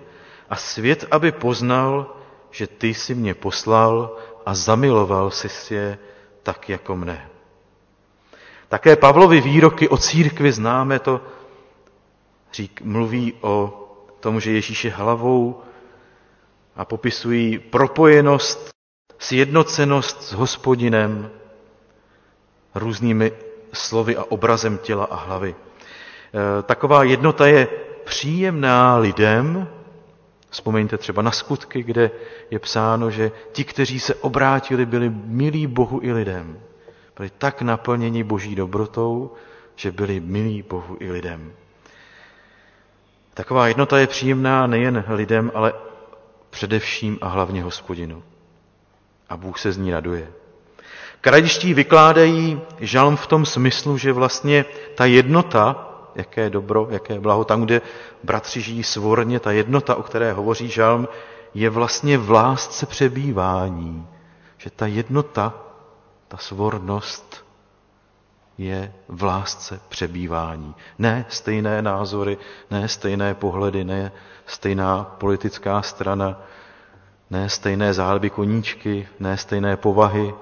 S7: a svět, aby poznal, že ty jsi mě poslal a zamiloval jsi je tak jako mne. Také Pavlovi výroky o církvi známe to, řík, mluví o tom, že Ježíš je hlavou a popisují propojenost, sjednocenost s hospodinem různými slovy a obrazem těla a hlavy. E, taková jednota je příjemná lidem. Vzpomeňte třeba na skutky, kde je psáno, že ti, kteří se obrátili, byli milí Bohu i lidem. Byli tak naplněni boží dobrotou, že byli milí Bohu i lidem. Taková jednota je příjemná nejen lidem, ale především a hlavně hospodinu. A Bůh se z ní raduje. Kradiští vykládají žalm v tom smyslu, že vlastně ta jednota, jaké dobro, jaké blaho, tam, kde bratři žijí svorně, ta jednota, o které hovoří žalm, je vlastně v lásce přebývání. Že ta jednota, ta svornost je v lásce přebývání. Ne stejné názory, ne stejné pohledy, ne stejná politická strana, ne stejné záliby koníčky, ne stejné povahy.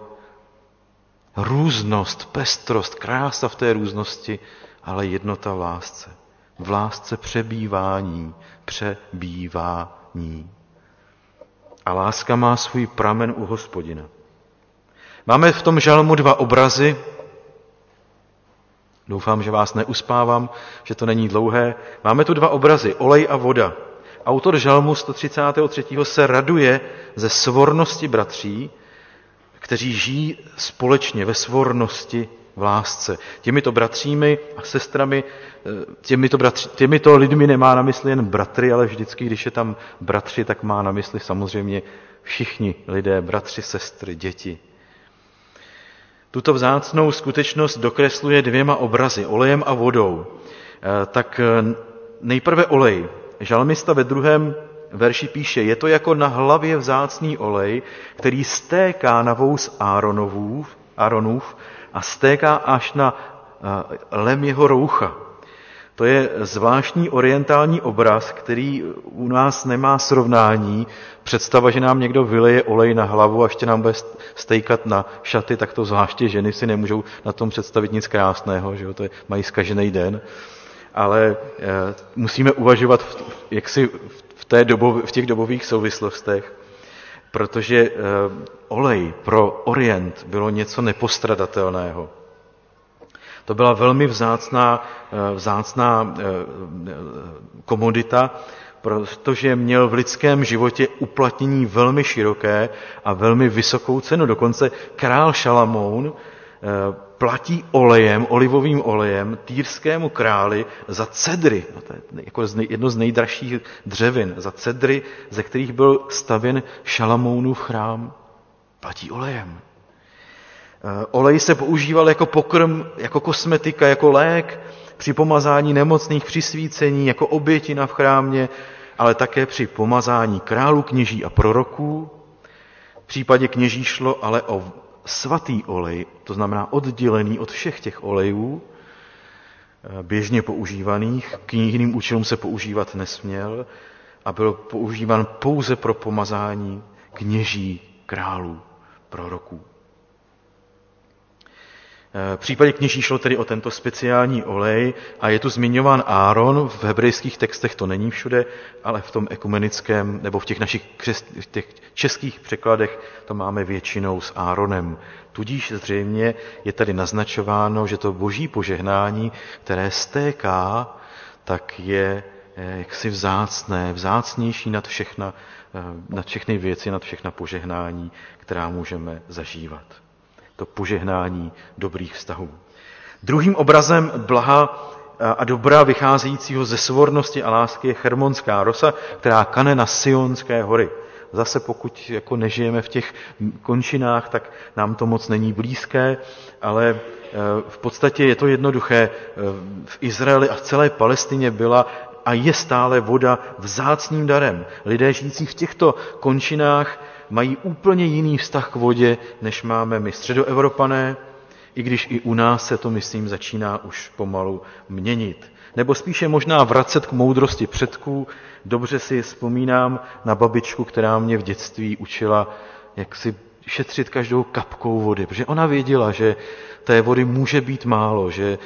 S7: Různost, pestrost, krása v té různosti, ale jednota v lásce. V lásce přebývání, přebývání. A láska má svůj pramen u hospodina. Máme v tom žalmu dva obrazy, Doufám, že vás neuspávám, že to není dlouhé. Máme tu dva obrazy, olej a voda. Autor žalmu 133. se raduje ze svornosti bratří, kteří žijí společně ve svornosti v lásce. Těmito bratřími a sestrami, eh, těmito, bratři, těmito lidmi nemá na mysli jen bratry, ale vždycky, když je tam bratři, tak má na mysli samozřejmě všichni lidé, bratři, sestry, děti. Tuto vzácnou skutečnost dokresluje dvěma obrazy, olejem a vodou. Eh, tak nejprve olej. Žalmista ve druhém verši píše, je to jako na hlavě vzácný olej, který stéká na vůz Áronovův, a stéká až na lem jeho roucha. To je zvláštní orientální obraz, který u nás nemá srovnání. Představa, že nám někdo vyleje olej na hlavu a ještě nám bude stejkat na šaty, tak to zvláště ženy si nemůžou na tom představit nic krásného, že jo? to je, mají skažený den. Ale e, musíme uvažovat v, jaksi v, té dobov, v těch dobových souvislostech, protože e, olej pro Orient bylo něco nepostradatelného. To byla velmi vzácná, eh, vzácná eh, komodita, protože měl v lidském životě uplatnění velmi široké a velmi vysokou cenu. Dokonce král Šalamoun eh, platí olejem, olivovým olejem týrskému králi za cedry, no to je jako jedno z nejdražších dřevin, za cedry, ze kterých byl stavěn Šalamounův chrám. Platí olejem. Eh, olej se používal jako pokrm, jako kosmetika, jako lék při pomazání nemocných, při svícení, jako obětina v chrámě, ale také při pomazání králů, kněží a proroků. V případě kněží šlo ale o svatý olej, to znamená oddělený od všech těch olejů, eh, běžně používaných, k jiným účelům se používat nesměl a byl používán pouze pro pomazání kněží, králů, proroků. V případě kněží šlo tedy o tento speciální olej a je tu zmiňován Áron, v hebrejských textech to není všude, ale v tom ekumenickém nebo v těch našich v těch českých překladech to máme většinou s Áronem. Tudíž zřejmě je tady naznačováno, že to boží požehnání, které stéká, tak je eh, jaksi vzácné, vzácnější nad, všechna, eh, nad všechny věci, nad všechna požehnání, která můžeme zažívat to požehnání dobrých vztahů. Druhým obrazem blaha a dobra vycházejícího ze svornosti a lásky je Hermonská rosa, která kane na Sionské hory. zase pokud jako nežijeme v těch končinách, tak nám to moc není blízké, ale eh, v podstatě je to jednoduché. Eh, v Izraeli a v celé Palestině byla a je stále voda vzácným darem. Lidé žijící v těchto končinách mají úplně jiný vztah k vodě, než máme my středoevropané, i když i u nás se to, myslím, začíná už pomalu měnit. Nebo spíše možná vracet k moudrosti předků. Dobře si vzpomínám na babičku, která mě v dětství učila, jak si šetřit každou kapkou vody, protože ona věděla, že té vody může být málo, že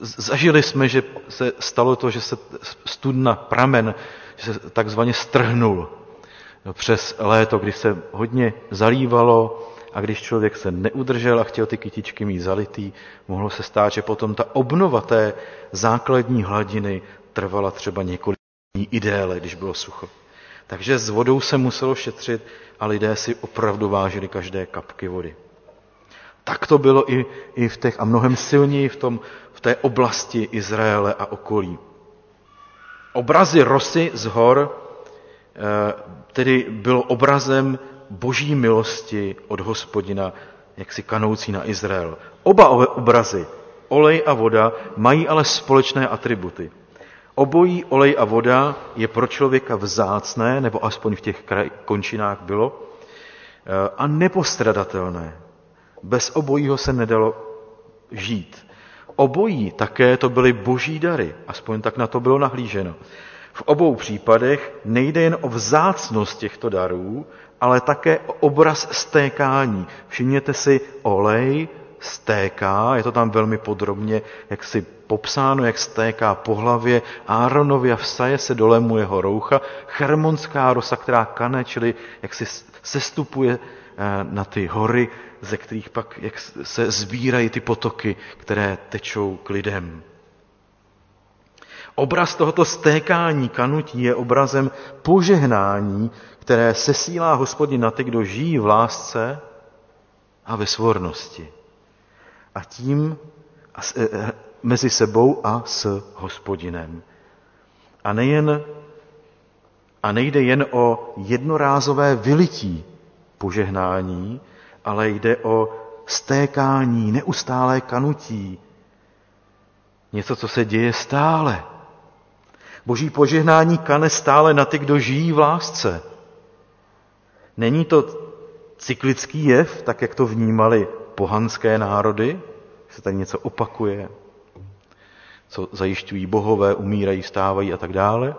S7: zažili jsme, že se stalo to, že se studna, pramen, že se takzvaně strhnul přes léto, kdy se hodně zalívalo, a když člověk se neudržel a chtěl ty kytičky mít zalitý, mohlo se stát, že potom ta obnova té základní hladiny trvala třeba několik dní i déle, když bylo sucho. Takže s vodou se muselo šetřit a lidé si opravdu vážili každé kapky vody. Tak to bylo i, i v těch, a mnohem silněji v, tom, v té oblasti Izraele a okolí. Obrazy rosy z hor tedy bylo obrazem boží milosti od hospodina, jak si kanoucí na Izrael. Oba obrazy, olej a voda, mají ale společné atributy. Obojí olej a voda je pro člověka vzácné, nebo aspoň v těch končinách bylo, eh, a nepostradatelné. Bez obojího se nedalo žít. Obojí také to byly boží dary, aspoň tak na to bylo nahlíženo. V obou případech nejde jen o vzácnost těchto darů, ale také obraz stékání. Všimněte si, olej stéká, je to tam velmi podrobně, jak si popsáno, jak stéká po hlavě Áronovi a vsaje se dole mu jeho roucha, chermonská rosa, která kane, čili jak si sestupuje eh, na ty hory, ze kterých pak jak se sbírají ty potoky, které tečou k lidem. Obraz tohoto stékání kanutí je obrazem požehnání, které sesílá hospodin na ty, kdo žijí v lásce a ve svornosti. A tím a s, e, mezi sebou a s hospodinem. A nejen a nejde jen o jednorázové vylití požehnání, ale jde o stékání, neustálé kanutí. Něco, co se děje stále. Boží požehnání kane stále na ty, kdo žijí v lásce. Není to cyklický jev, tak jak to vnímali pohanské národy, se tady něco opakuje, co zajišťují bohové, umírají, stávají a tak dále,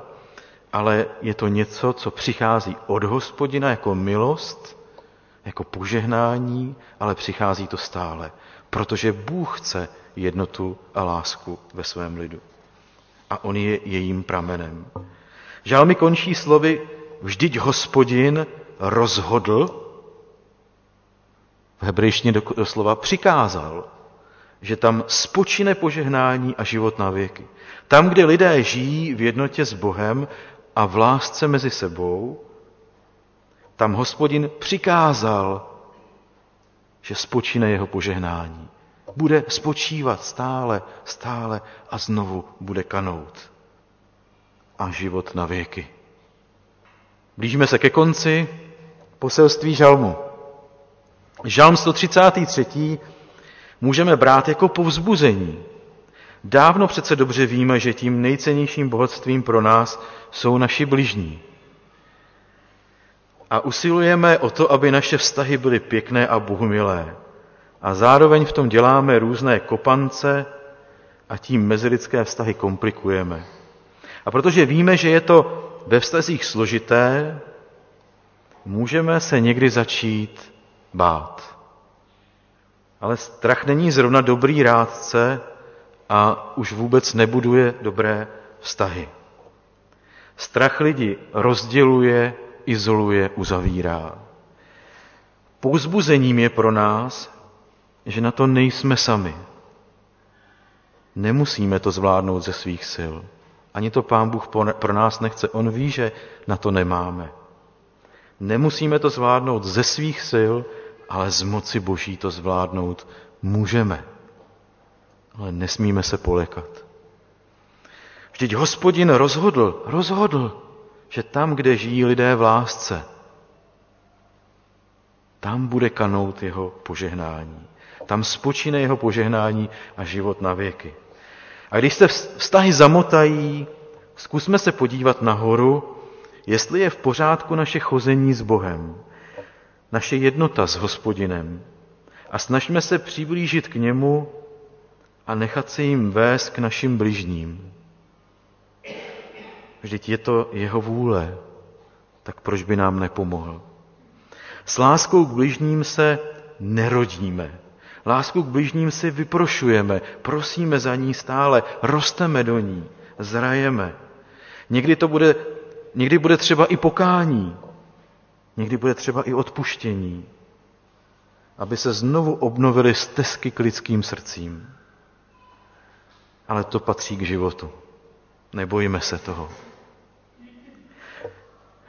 S7: ale je to něco, co přichází od hospodina jako milost, jako požehnání, ale přichází to stále, protože Bůh chce jednotu a lásku ve svém lidu. A on je jejím pramenem. Žalmy končí slovy, vždyť hospodin rozhodl, v hebrejštině doslova přikázal, že tam spočine požehnání a život na věky. Tam, kde lidé žijí v jednotě s Bohem a v lásce mezi sebou, tam hospodin přikázal, že spočine jeho požehnání. Bude spočívat stále, stále a znovu bude kanout. A život na věky. Blížíme se ke konci poselství žalmu. Žalm 133. můžeme brát jako povzbuzení. Dávno přece dobře víme, že tím nejcennějším bohatstvím pro nás jsou naši bližní. A usilujeme o to, aby naše vztahy byly pěkné a bohumilé. A zároveň v tom děláme různé kopance a tím mezilidské vztahy komplikujeme. A protože víme, že je to ve vztazích složité, můžeme se někdy začít bát. Ale strach není zrovna dobrý rádce a už vůbec nebuduje dobré vztahy. Strach lidi rozděluje, izoluje, uzavírá. Pouzbuzením je pro nás, že na to nejsme sami. Nemusíme to zvládnout ze svých sil. Ani to pán Bůh pro nás nechce. On ví, že na to nemáme. Nemusíme to zvládnout ze svých sil, ale z moci Boží to zvládnout můžeme. Ale nesmíme se polekat. Vždyť hospodin rozhodl, rozhodl, že tam, kde žijí lidé v lásce, Tam bude kanout jeho požehnání. Tam spočíne jeho požehnání a život na věky. A když se vztahy zamotají, zkusme se podívat nahoru, jestli je v pořádku naše chození s Bohem, naše jednota s hospodinem. A snažíme se přiblížit k němu a nechat se jim vést k našim bližním. Vždyť je to jeho vůle, tak proč by nám nepomohl? S láskou k bližním se nerodíme. Lásku k bližním si vyprošujeme, prosíme za ní stále, rosteme do ní, zrajeme. Někdy to bude, někdy bude třeba i pokání, někdy bude třeba i odpuštění, aby se znovu obnovily stezky k lidským srdcím. Ale to patří k životu. Nebojíme se toho.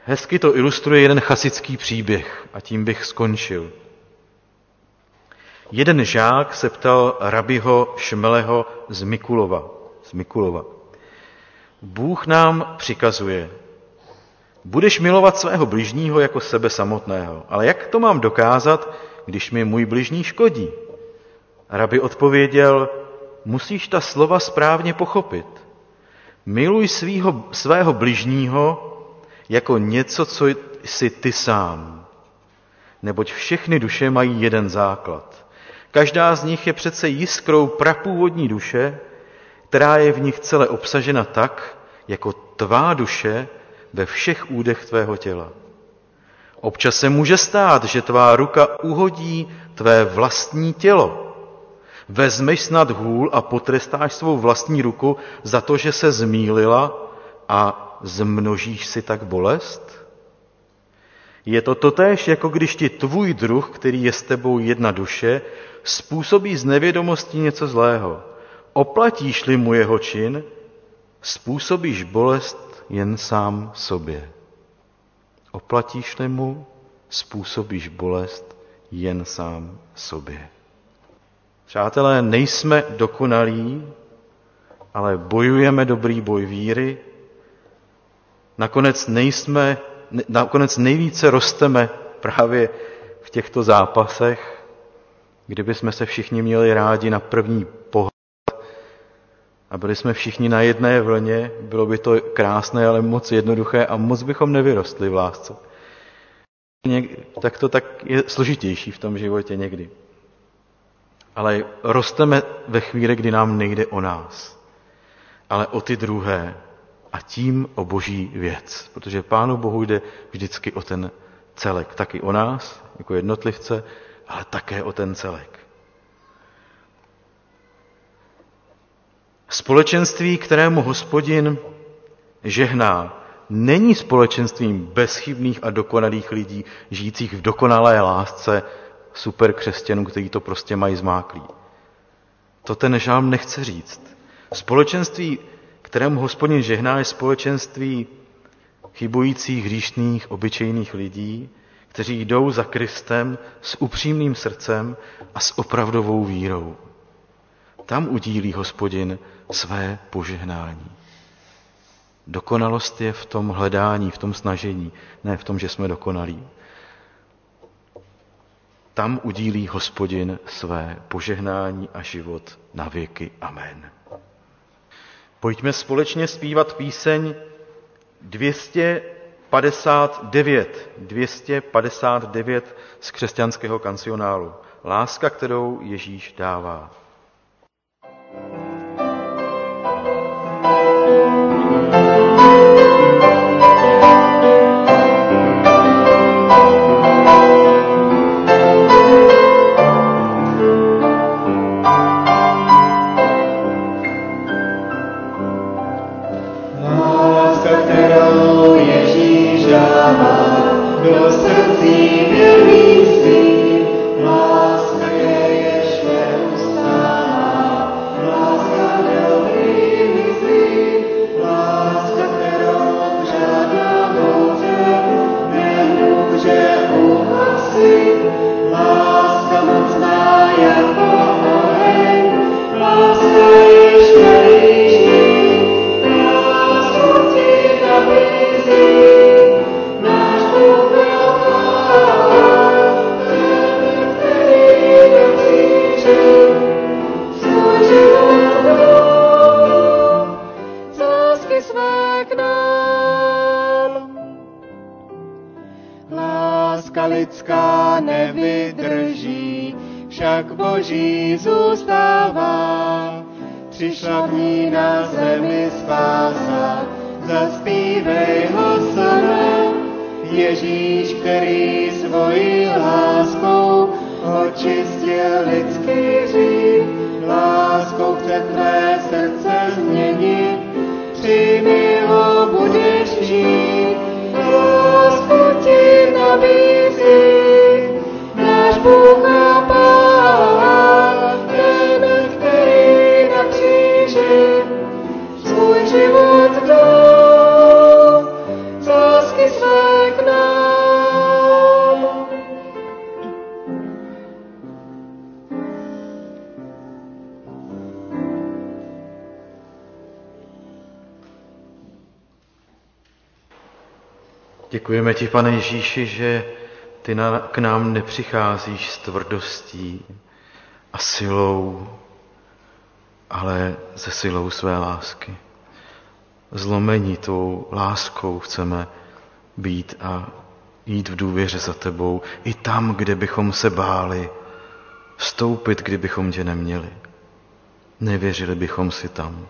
S7: Hezky to ilustruje jeden chasický příběh a tím bych skončil. Jeden žák se ptal rabiho Šmeleho z Mikulova. Z Mikulova. Bůh nám přikazuje, budeš milovat svého bližního jako sebe samotného. Ale jak to mám dokázat, když mi můj bližní škodí? Rabi odpověděl, musíš ta slova správně pochopit. Miluj svýho, svého bližního jako něco, co jsi ty sám. Neboť všechny duše mají jeden základ. Každá z nich je přece jiskrou prapůvodní duše, která je v nich celé obsažena tak, jako tvá duše ve všech údech tvého těla. Občas se může stát, že tvá ruka uhodí tvé vlastní tělo. Vezmeš snad hůl a potrestáš svou vlastní ruku za to, že se zmílila a zmnožíš si tak bolest? Je to totéž, jako když ti tvůj druh, který je s tebou jedna duše, způsobí z nevědomosti něco zlého. Oplatíš-li mu jeho čin, způsobíš bolest jen sám sobě. Oplatíš-li mu, způsobíš bolest jen sám sobě. Přátelé, nejsme dokonalí, ale bojujeme dobrý boj víry, nakonec nejsme, nakonec nejvíce rosteme právě v těchto zápasech, kdyby jsme se všichni měli rádi na první pohled a byli jsme všichni na jedné vlně, bylo by to krásné, ale moc jednoduché a moc bychom nevyrostli v lásce. Tak to tak je složitější v tom životě někdy. Ale rosteme ve chvíli, kdy nám nejde o nás, ale o ty druhé, a tím o boží věc. Protože Pánu Bohu jde vždycky o ten celek. Taky o nás, jako jednotlivce, ale také o ten celek. Společenství, kterému hospodin žehná, není společenstvím bezchybných a dokonalých lidí, žijících v dokonalé lásce super křesťanů, kteří to prostě mají zmáklý. To ten žálm nechce říct. Společenství kterému hospodin žehná, je společenství chybujících, hříšných, obyčejných lidí, kteří jdou za Kristem s upřímným srdcem a s opravdovou vírou. Tam udílí hospodin své požehnání. Dokonalost je v tom hledání, v tom snažení, ne v tom, že jsme dokonalí. Tam udílí hospodin své požehnání a život na věky. Amen. Pojďme společně zpívat píseň 259, 259 z křesťanského kancionálu. Láska, kterou Ježíš dává.
S1: srdcí věrných ti,
S7: pane Ježíši, že ty na, k nám nepřicházíš s tvrdostí a silou, ale se silou své lásky. Zlomení tou láskou chceme být a jít v důvěře za tebou i tam, kde bychom se báli, vstoupit, kdybychom tě neměli. Nevěřili bychom si tam.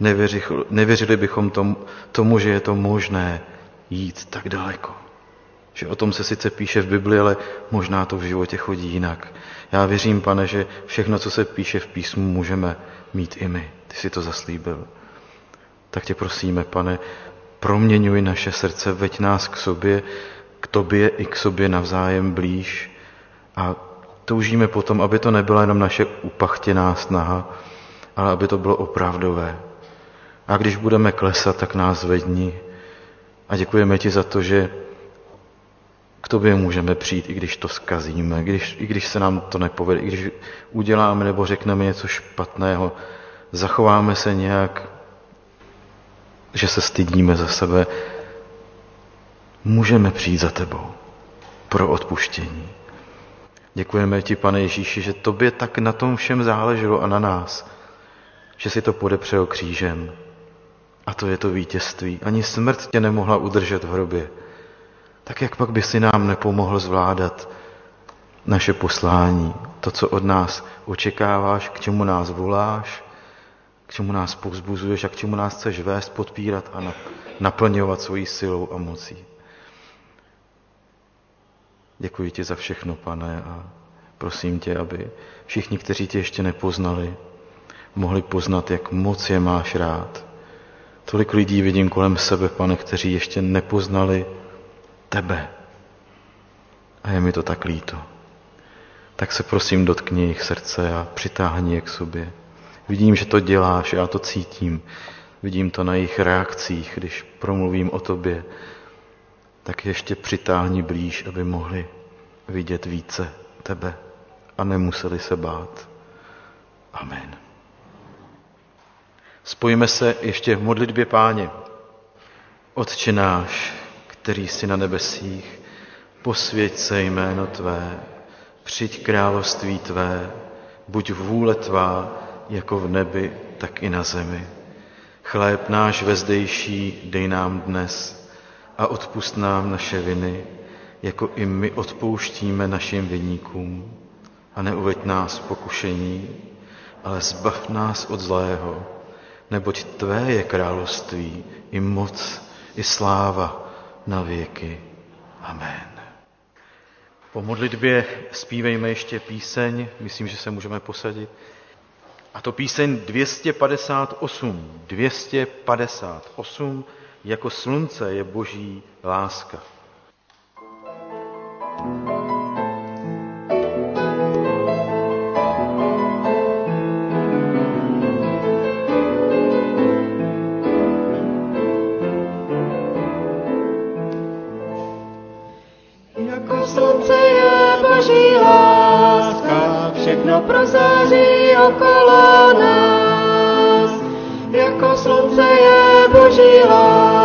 S7: Nevěřili, nevěřili bychom tomu, tomu, že je to možné jít tak daleko. Že o tom se sice píše v Bibli, ale možná to v životě chodí jinak. Já věřím, pane, že všechno, co se píše v písmu, můžeme mít i my. Ty jsi to zaslíbil. Tak tě prosíme, pane, proměňuj naše srdce, veď nás k sobě, k tobě i k sobě navzájem blíž a toužíme potom, aby to nebyla jenom naše upachtěná snaha, ale aby to bylo opravdové. A když budeme klesat, tak nás vedni. A děkujeme ti za to, že k tobě můžeme přijít, i když to zkazíme, když, i když se nám to nepovede, i když uděláme nebo řekneme něco špatného, zachováme se nějak, že se stydíme za sebe, můžeme přijít za tebou pro odpuštění. Děkujeme ti, pane Ježíši, že tobě tak na tom všem záleželo a na nás, že si to podepřel křížem. A to je to vítězství. Ani smrt tě nemohla udržet v hrobě. Tak jak pak by si nám nepomohl zvládat naše poslání, to, co od nás očekáváš, k čemu nás voláš, k čemu nás povzbuzuješ a k čemu nás chceš vést, podpírat a naplňovat svojí silou a mocí. Děkuji ti za všechno, pane, a prosím tě, aby všichni, kteří tě ještě nepoznali, mohli poznat, jak moc je máš rád. Tolik lidí vidím kolem sebe, pane, kteří ještě nepoznali tebe. A je mi to tak líto. Tak se prosím dotkni jejich srdce a přitáhni je k sobě. Vidím, že to děláš, já to cítím. Vidím to na jejich reakcích, když promluvím o tobě. Tak ještě přitáhni blíž, aby mohli vidět více tebe a nemuseli se bát. Amen. Spojíme se ještě v modlitbě páně. Otče náš, který jsi na nebesích, posvěď se jméno Tvé, přijď království Tvé, buď vůle Tvá, jako v nebi, tak i na zemi. Chléb náš vezdejší dej nám dnes a odpust nám naše viny, jako i my odpouštíme našim vinníkům. A neuveď nás v pokušení, ale zbav nás od zlého, neboť Tvé je království, i moc, i sláva na věky. Amen. Po modlitbě zpívejme ještě píseň, myslím, že se můžeme posadit. A to píseň 258. 258. Jako slunce je boží láska.
S1: Jako všechno prozáří okolo nás. Jako slunce je Boží láska,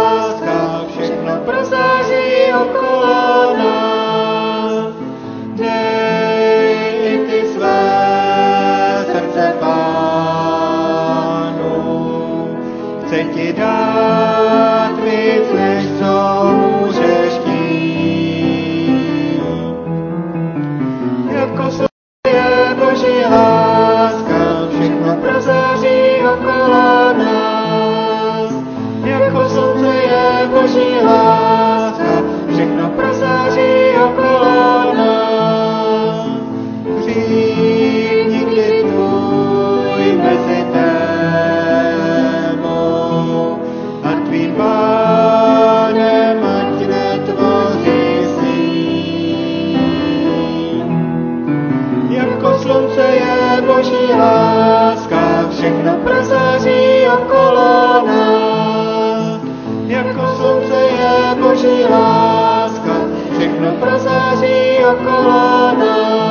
S1: láska, všechno prozáří okolo nás.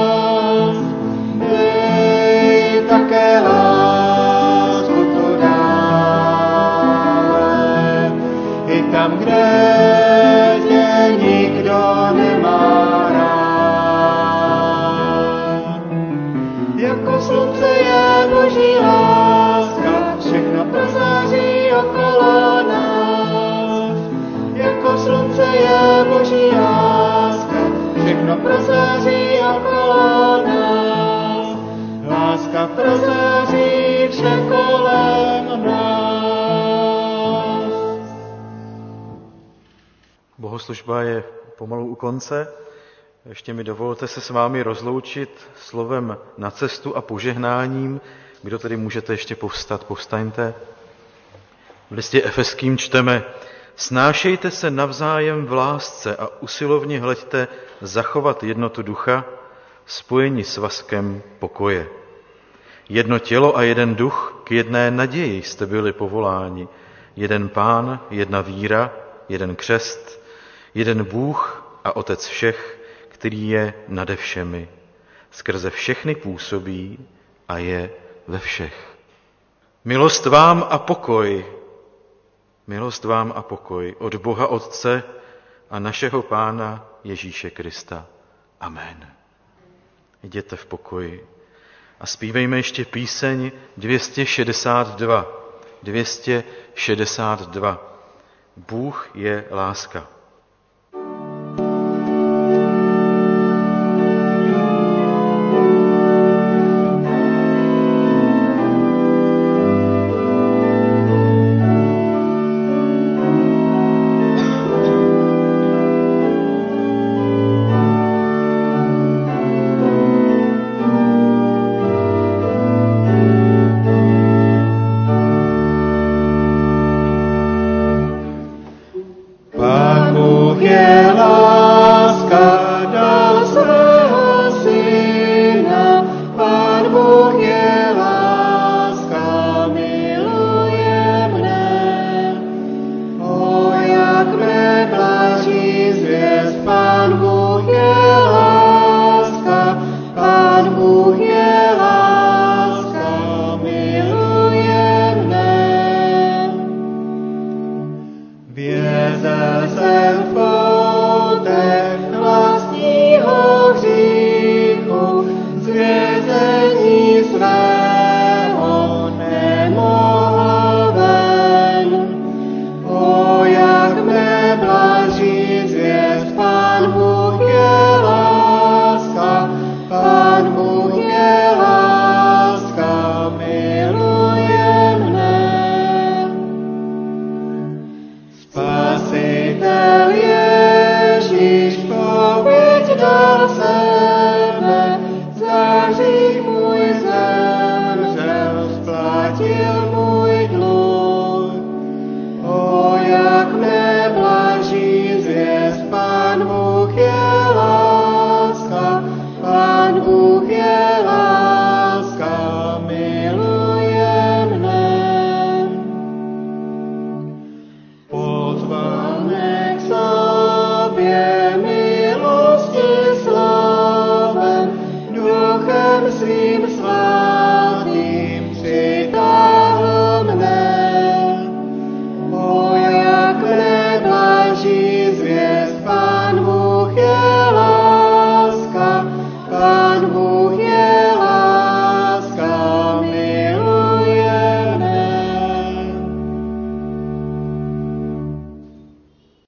S7: Konce. Ještě mi dovolte se s vámi rozloučit slovem na cestu a požehnáním. Kdo tedy můžete ještě povstat, povstaňte. V listě Efeským čteme, snášejte se navzájem v lásce a usilovně hleďte zachovat jednotu ducha, spojení s vaskem pokoje. Jedno tělo a jeden duch, k jedné naději jste byli povoláni. Jeden pán, jedna víra, jeden křest, jeden Bůh a Otec všech, který je nade všemi. Skrze všechny působí a je ve všech. Milost vám a pokoj, milost vám a pokoj od Boha Otce a našeho Pána Ježíše Krista. Amen. Jděte v pokoji. A zpívejme ještě píseň 262. 262. Bůh je láska.